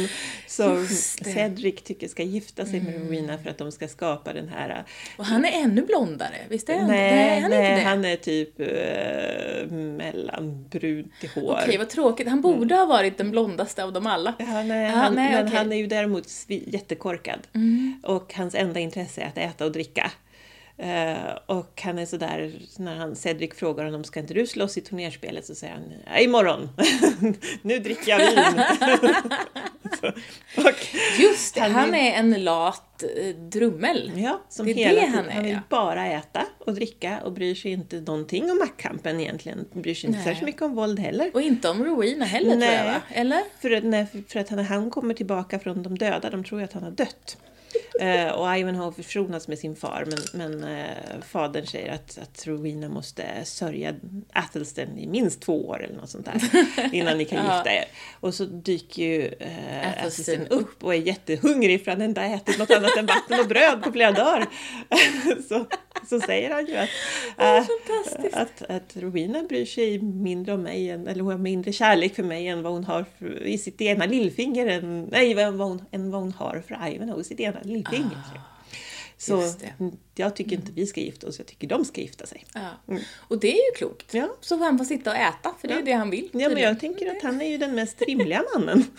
som Cedric tycker ska gifta sig med Rowena för att de ska skapa den här... Och han är ännu blondare, visst är han? Nej, nej, han, är nej, inte det. han är typ äh, mellanbrunt i hår. Okej, vad tråkigt. Han borde ha varit den blondaste av dem alla. Ja, nej, Ja, han, nej, men okej. han är ju däremot jättekorkad. Och hans enda intresse är att äta och dricka. Eh, och han är sådär, när han, Cedric frågar honom, ska inte du slåss i turnerspelet? Så säger han, "Ja, imorgon! nu dricker jag vin! Så, och, Just det, Han han, är- en lat eh, drummel. ja, som Det är hela det tiden, han är, han vill ja. bara äta och dricka och bryr sig inte någonting om maktkampen egentligen. Bryr sig inte Nej. särskilt mycket om våld heller. Och inte om Rowena heller tror jag Nej. va? Eller? För, att- nej, för att han, han kommer tillbaka från de döda, de tror ju att han har dött. Eh, och Ivanhoe försonas med sin far, men, men eh, fadern säger att, att Rowena måste sörja Athelstan i minst två år eller något sånt där innan ni kan gifta er. Och så dyker ju eh, Athelstan Athelstan upp och är jättehungrig för han inte har ätit något annat än vatten och bröd på flera dagar. så, så säger han ju att, eh, att, att Rowena bryr sig mindre om mig, än, eller hon har mindre kärlek för mig än vad hon har för, i sitt ena lillfinger, än, nej, vad hon, än vad hon har för Ivanhoe i sitt ena lillfinger. så Ah. Mm. jag tycker inte vi ska gifta oss, jag tycker de ska gifta sig. Ja. Och det är ju klokt. Ja. Så får han få sitta och äta, för det är ju det han vill. Ja, men jag tänker att han är ju den mest rimliga mannen.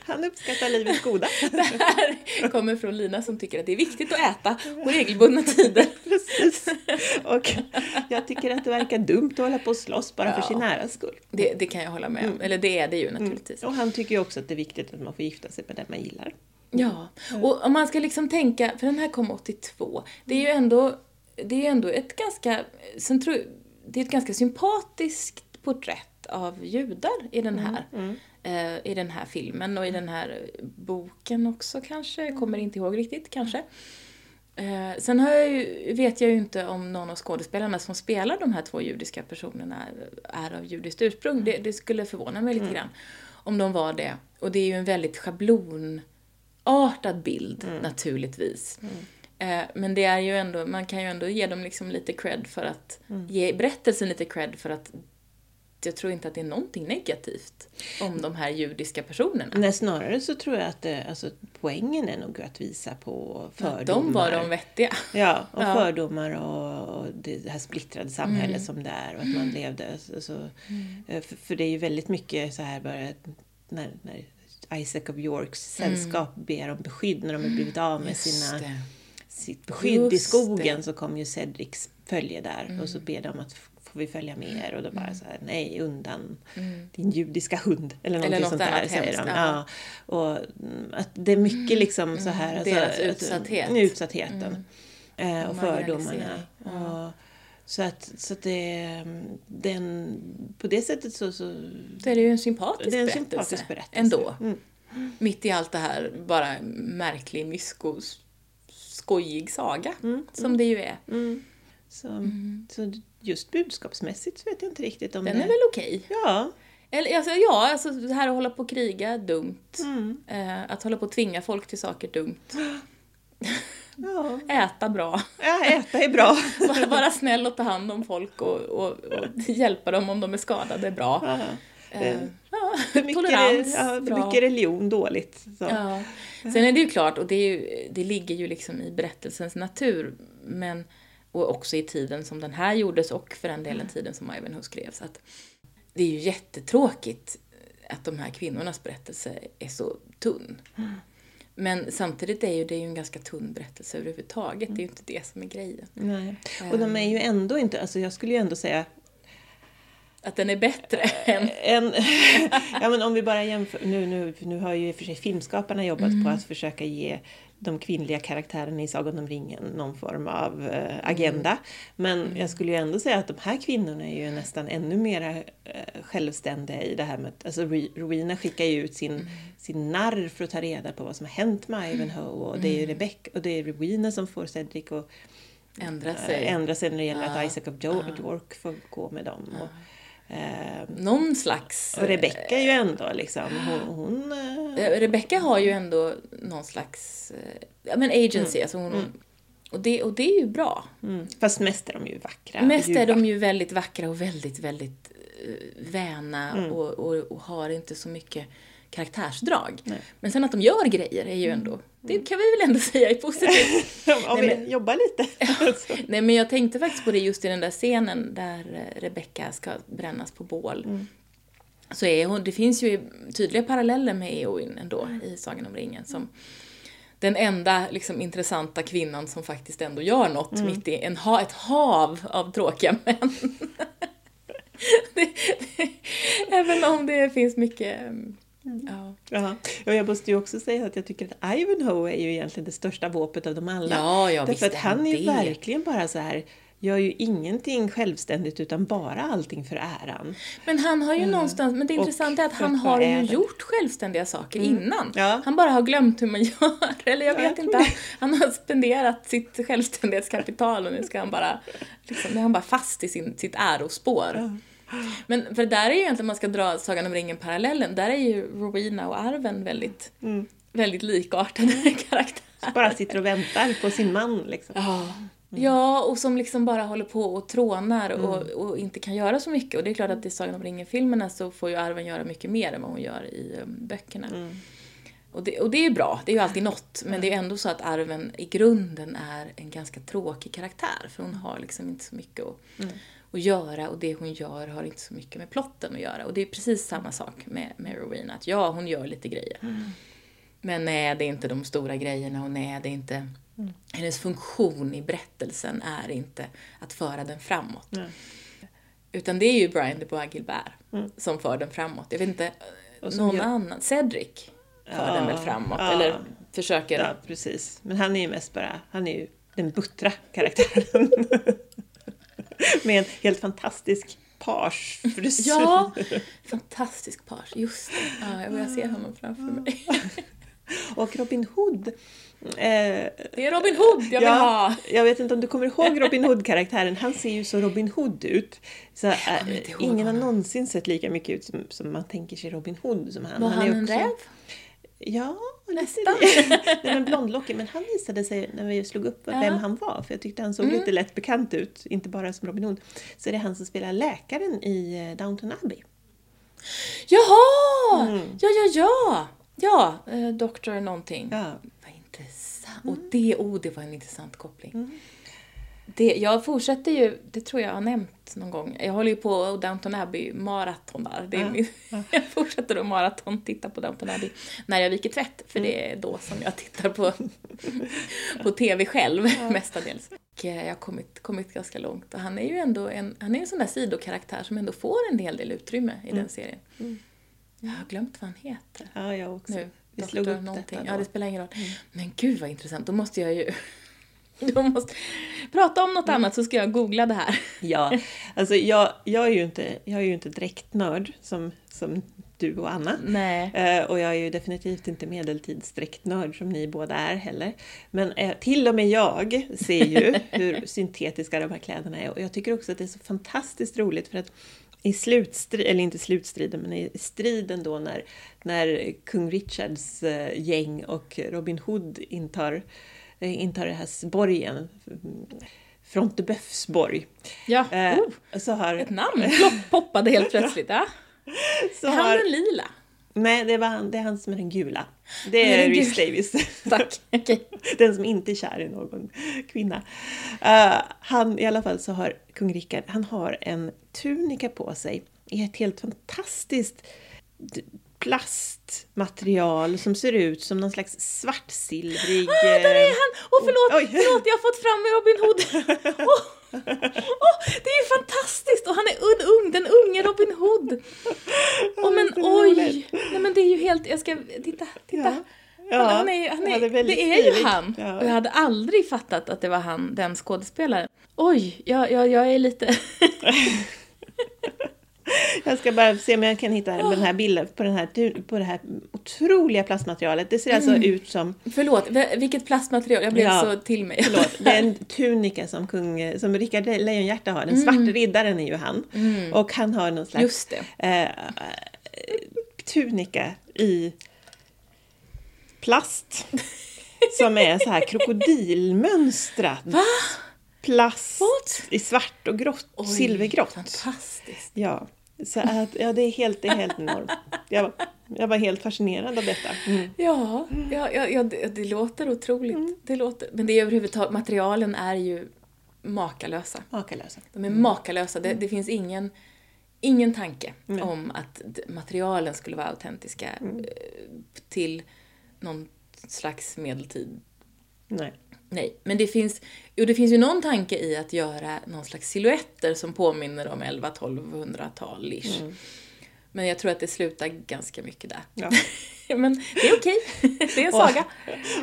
Han uppskattar livets goda. Det här kommer från Lina som tycker att det är viktigt att äta på regelbundna tider. Precis. Och jag tycker att det verkar dumt att hålla på och slåss bara för Ja. sin äras skull. Det, det kan jag hålla med om. Eller det är det ju naturligtvis. Och han tycker ju också att det är viktigt att man får gifta sig med den man gillar. Ja, och om man ska liksom tänka, för den här kom 82, det är ju ändå, det är ju ändå ett ganska, sen tror, det är ett ganska sympatiskt porträtt av judar i den här, eh, i den här filmen och i den här boken också kanske, jag kommer inte ihåg riktigt kanske. Eh, sen har jag ju, vet jag ju inte om någon av skådespelarna som spelar de här två judiska personerna är av judiskt ursprung. Det, det skulle förvåna mig lite grann om de var det. Och det är ju en väldigt schablonartad bild naturligtvis. Eh, men det är ju ändå, man kan ju ändå ge dem liksom lite cred för att, ge berättelsen lite cred för att jag tror inte att det är någonting negativt om de här judiska personerna. Nej, snarare så tror jag att det, alltså, poängen är nog att visa på fördomar. De var de vettiga. Ja, och Ja. fördomar och, och det här splittrade samhället som det är och att man levde så, så, eh, för, för det är ju väldigt mycket så här bara när, när Isaac of Yorks sällskap ber om beskydd när de har blivit av med sina, det. sitt beskydd i Just skogen det. så kommer ju Cedrics följe där och så ber de att får vi följa med er och då bara så här, nej undan din judiska hund eller någonting något sånt där säger hemskt, de. ja. Ja. Och mm, att det är mycket liksom så här. alltså, Deras att- utsatthet. Utsattheten. Eh, och fördomarna. Och, så att, så att det, den, på det sättet så, så Så är det ju en sympatisk det är en berättelse. sympatisk berättelse. Ändå. Mm. Mitt i allt det här bara märklig, mysko, skojig saga. Som det ju är. Mm. Så, så just budskapsmässigt så vet jag inte riktigt om Den det... är väl okej? Ja. Eller alltså, ja, alltså det här att hålla på och kriga, dumt. Mm. Eh, att hålla på och tvinga folk till saker, dumt. ja. Äta bra. ja, äta är bra. Vara- Vara snäll och ta hand om folk och, och, och hjälpa dem om de är skadade, bra. Ja. Eh, ja, mycket, tolerans, ja, bra. mycket religion dåligt. Så. Ja. Sen är det ju klart, och det, är ju, det ligger ju liksom i berättelsens natur, men, och också i tiden som den här gjordes och för den delen tiden som Ivanhoe skrevs, att det är ju jättetråkigt att de här kvinnornas berättelse är så tunn. Men samtidigt är ju det ju en ganska tunn berättelse överhuvudtaget, det är ju inte det som är grejen. Nej. Och de är ju ändå inte, alltså jag skulle ju ändå säga Att den är bättre än... en, ja, men om vi bara jämför, nu, nu, nu har ju i och för sig filmskaparna jobbat på att försöka ge de kvinnliga karaktärerna i Sagan om ringen någon form av eh, agenda. Men jag skulle ju ändå säga att de här kvinnorna är ju nästan ännu mer eh, självständiga i det här med att, alltså Ro- Rowena skickar ju ut sin, sin narr för att ta reda på vad som har hänt med Ivanhoe och det är ju Rebecca och det är Rowena som får Cedric att Ändra eh, sig. ändra sig när det gäller Ja. att Isaac of York får gå med dem. Och, Eh, Någon slags... och Rebecca är ju ändå liksom, hon... hon eh, Eh, Rebecca har ju ändå någon slags eh, ja, men agency. Alltså hon, och, det, och det är ju bra. mm. Fast mest är de ju vackra. Mest är de ju väldigt vackra och väldigt, väldigt uh, väna Mm. och, och, och har inte så mycket karaktärsdrag. Men sen att de gör grejer är ju ändå, det kan vi väl ändå säga är positivt. Om vi jobbar lite. Nej men jag tänkte faktiskt på det just i den där scenen där eh, Rebecca ska brännas på bål. Mm. Så är hon, det finns ju tydliga paralleller med Eowyn ändå Mm. i Sagan om ringen som den enda liksom, intressanta kvinnan som faktiskt ändå gör något Mm. mitt i en ha, ett hav av tråkiga män. det, det, även om det finns mycket... mm, Ja. Ja. Och jag måste ju också säga att jag tycker att Ivanhoe är ju egentligen det största våpet av dem alla. Ja, ja, Därför visst att han är ju det. verkligen bara så här gör ju ingenting självständigt utan bara allting för äran. Men han har ju någonstans, men det intressanta är att han har ju gjort självständiga saker innan. Ja. Han bara har glömt hur man gör, eller jag Ja, vet jag inte. det. Han har spenderat sitt självständighetskapital och nu ska han bara, liksom, nu är han bara fast i sin, sitt ärospår. Men för där är ju egentligen, om man ska dra Sagan om ringen-parallellen, där är ju Rowena och Arven väldigt, Mm. väldigt likartade karaktärer. Bara sitter och väntar på sin man liksom. Ja. Ja, och som liksom bara håller på och trånar och, och inte kan göra så mycket. Och det är klart att i Sagan om ringen-filmerna så får ju Arwen göra mycket mer än vad hon gör i um, böckerna. Och, det, och det är bra, det är ju alltid något. Men det är ändå så att Arwen i grunden är en ganska tråkig karaktär. För hon har liksom inte så mycket att, att göra och det hon gör har inte så mycket med plotten att göra. Och det är precis samma sak med, med Rowena, att ja, hon gör lite grejer. Men nej, det är inte de stora grejerna och nej, det är inte... Hennes funktion i berättelsen är inte att föra den framåt. Nej. Utan det är ju Brian de Bois Gilbert som för den framåt. Jag vet inte, någon gör- Cedric Cedric för Ja, den väl framåt, ja. eller försöker. Ja, precis. Men han är ju mest bara, han är ju den buttra karaktären. Med en helt fantastisk pagefrisyr. Ja, fantastisk page, just det. Ja, jag börjar se honom framför mig. Och Robin Hood. Eh, Det är Robin Hood jag vill ja, ha! Jag vet inte om du kommer ihåg Robin Hood-karaktären. Han ser ju så Robin Hood ut. Så, eh, ingen har någonsin sett lika mycket ut som, som man tänker sig Robin Hood som han. Var han är en också- räv? Ja, Nästan. Nej, men blondlockig. Men han visade sig när vi slog upp Ja. Mm. vem han var, för jag tyckte han såg lite lätt bekant ut, inte bara som Robin Hood. Så är det han som spelar läkaren i eh, Downton Abbey. Jaha! Mm. Ja, ja, ja! Ja, eh, Dr. någonting. Ja. Vad intressant. Och det, oh, det var en intressant koppling. Det, jag fortsätter ju, det tror jag har nämnt någon gång, jag håller ju på Downton Abbey maraton där. Det är Ja, min, Jag fortsätter att maraton titta på Downton Abbey när jag viker tvätt, för det är då som jag tittar på, på TV själv mestadels. Och eh, jag har kommit, kommit ganska långt och han är ju ändå en, han är en sån där sidokaraktär som ändå får en hel del utrymme i den serien. Jag har glömt vad han heter Ja, jag också. nu. Vi slog upp någonting. detta Ja, då. det spelar ingen roll. Men gud vad intressant. Då måste jag ju... Då måste... Prata om något annat så ska jag googla det här. Ja, alltså jag, jag, är ju inte, jag är ju inte direkt nörd som, som du och Anna. Eh, och jag är ju definitivt inte medeltidsdräktnörd som ni båda är heller. Men eh, till och med jag ser ju hur syntetiska de här kläderna är. Och jag tycker också att det är så fantastiskt roligt för att i slutstriden, eller inte slutstriden, men i striden då när, när kung Richards eh, gäng och Robin Hood intar, intar den här borgen, Frontebeufs borg. Ja. Eh, oh, så har, ett namn poppade helt plötsligt. Ja. så Är han den lila? nej, det, var han, det är han som är den gula. Det är Rhys. Davis. Tack. Okej. Den som inte är kär i någon kvinna. Eh, han, i alla fall så har kung Rickard, han har en tunika på sig i ett helt fantastiskt plastmaterial som ser ut som någon slags svartsilvrig... Ah, där är han! Åh, förlåt, Oj. förlåt, jag har fått fram Robin Hood. Åh, åh, det är ju fantastiskt! Och han är un, ung, den unge Robin Hood. Åh, men oj! Nej, men det är ju helt... Jag ska... Titta, titta. Ja. Han, han är, han Ja, är, det är väldigt det är ju han. Ja. Och jag hade aldrig fattat att det var han, den skådespelaren. Oj, jag, jag, jag är lite... Jag ska bara se om jag kan hitta den här bilden på, den här, på det här otroliga plastmaterialet. Det ser alltså Mm. ut som Förlåt, vilket plastmaterial? Jag blev Ja. så till mig. Förlåt, det är en tunika som, kung, som Rickard Lejonhjärta har. Den Mm. svarte riddaren är ju han. Och han har någon slags Just det. eh, tunika i plast. som är så här krokodilmönstrat. Va? Plast What? i svart och grått, Oj, silvergrått. Fantastiskt. Ja, så att, ja det är helt, det är helt enormt. Jag, var- jag var helt fascinerad av detta. Mm. Ja, ja, ja, ja det, det låter otroligt. Det låter, men det är överhuvudtaget, materialen är ju makalösa. Makalösa. De är makalösa. Det, det finns ingen, ingen tanke om att materialen skulle vara autentiska eh, till någon slags medeltid. Nej. Nej, men det finns, jo, det finns ju någon tanke i att göra någon slags silhuetter som påminner om 11-1200-tal-ish. Men jag tror att det slutar ganska mycket där. Ja. men det är okej. det är en saga.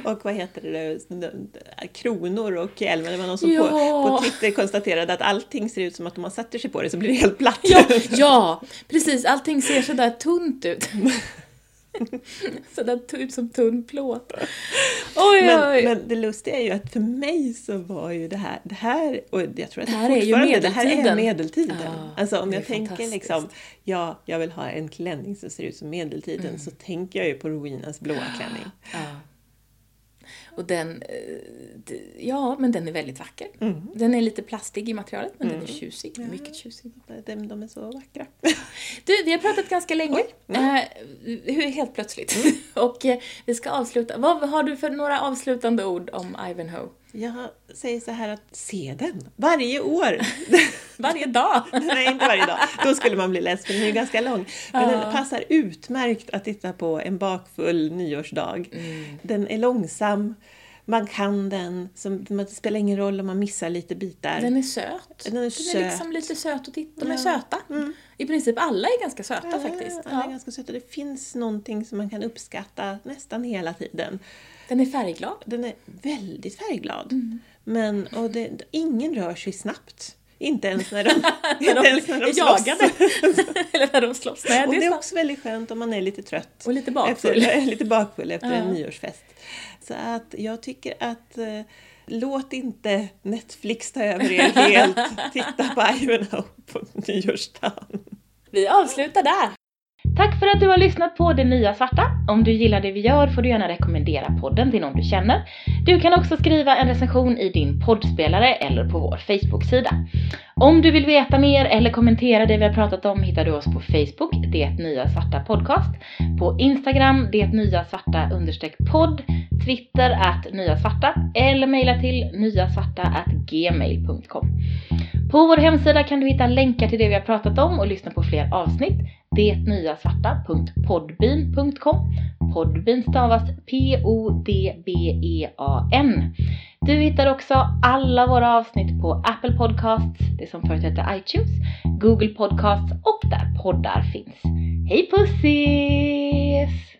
Och, och vad heter det, kronor och hjälmar. Det var någon som Ja. på, på Twitter konstaterade att allting ser ut som att om man sätter sig på det så blir det helt platt. Ja, ja, precis. Allting ser sådär tunt ut. sådär ut som tunn plåt. Oj, Men, oj. men det lustiga är ju att för mig så var ju det här, det här och jag tror att Det här är ju fortfarande- det här är medeltiden. medeltiden. Ja, alltså om jag tänker liksom, ja, jag vill ha en klänning som ser ut som medeltiden, Mm. så tänker jag ju på Rowenas blåa klänning. Ja. Och den, eh, ja men den är väldigt vacker. Den är lite plastig i materialet men den är tjusig, mycket tjusig. De, de är så vackra. Du, vi har pratat ganska länge. Oj. Eh, helt plötsligt. Och eh, vi ska avsluta. Vad har du för några avslutande ord om Ivanhoe? Jag säger så här att se den varje år. Varje dag! Nej, inte varje dag. Då skulle man bli less för den är ju ganska lång. Men den passar utmärkt att titta på en bakfull nyårsdag. Den är långsam, man kan den, som, det spelar ingen roll om man missar lite bitar. Den är söt. Den är Den söt. är liksom lite söt att titta. De är söta. I princip alla är ganska söta faktiskt. Den är Ja. ganska söt och det finns någonting som man kan uppskatta nästan hela tiden. Den är färgglad. Den är väldigt färgglad. Mm. Men, och det, ingen rör sig snabbt. Inte ens när de, inte ens när de slåss. jagade. Eller när de slåss. Nej, Och det är sant. också väldigt skönt om man är lite trött. Och lite bakfull. Efter, lite bakfull efter en nyårsfest. Så att jag tycker att eh, låt inte Netflix ta över er helt. Titta på Ivanhoe på nyårsdagen. Vi avslutar där. Tack för att du har lyssnat på Det Nya Svarta. Om du gillar det vi gör får du gärna rekommendera podden till någon du känner. Du kan också skriva en recension i din poddspelare eller på vår Facebook-sida. Om du vill veta mer eller kommentera det vi har pratat om hittar du oss på Facebook, Det Nya Svarta Podcast, på Instagram, Det Nya Svarta understreck podd, Twitter att Nya Svarta eller mejla till nyasvarta at gmail.com. På vår hemsida kan du hitta länkar till det vi har pratat om och lyssna på fler avsnitt. Detnyasvarta.podbean.com Podbean stavas P-O-D-B-E-A-N. Du hittar också alla våra avsnitt på Apple Podcasts, det som förut hette iTunes, Google Podcasts och där poddar finns. Hej pussis!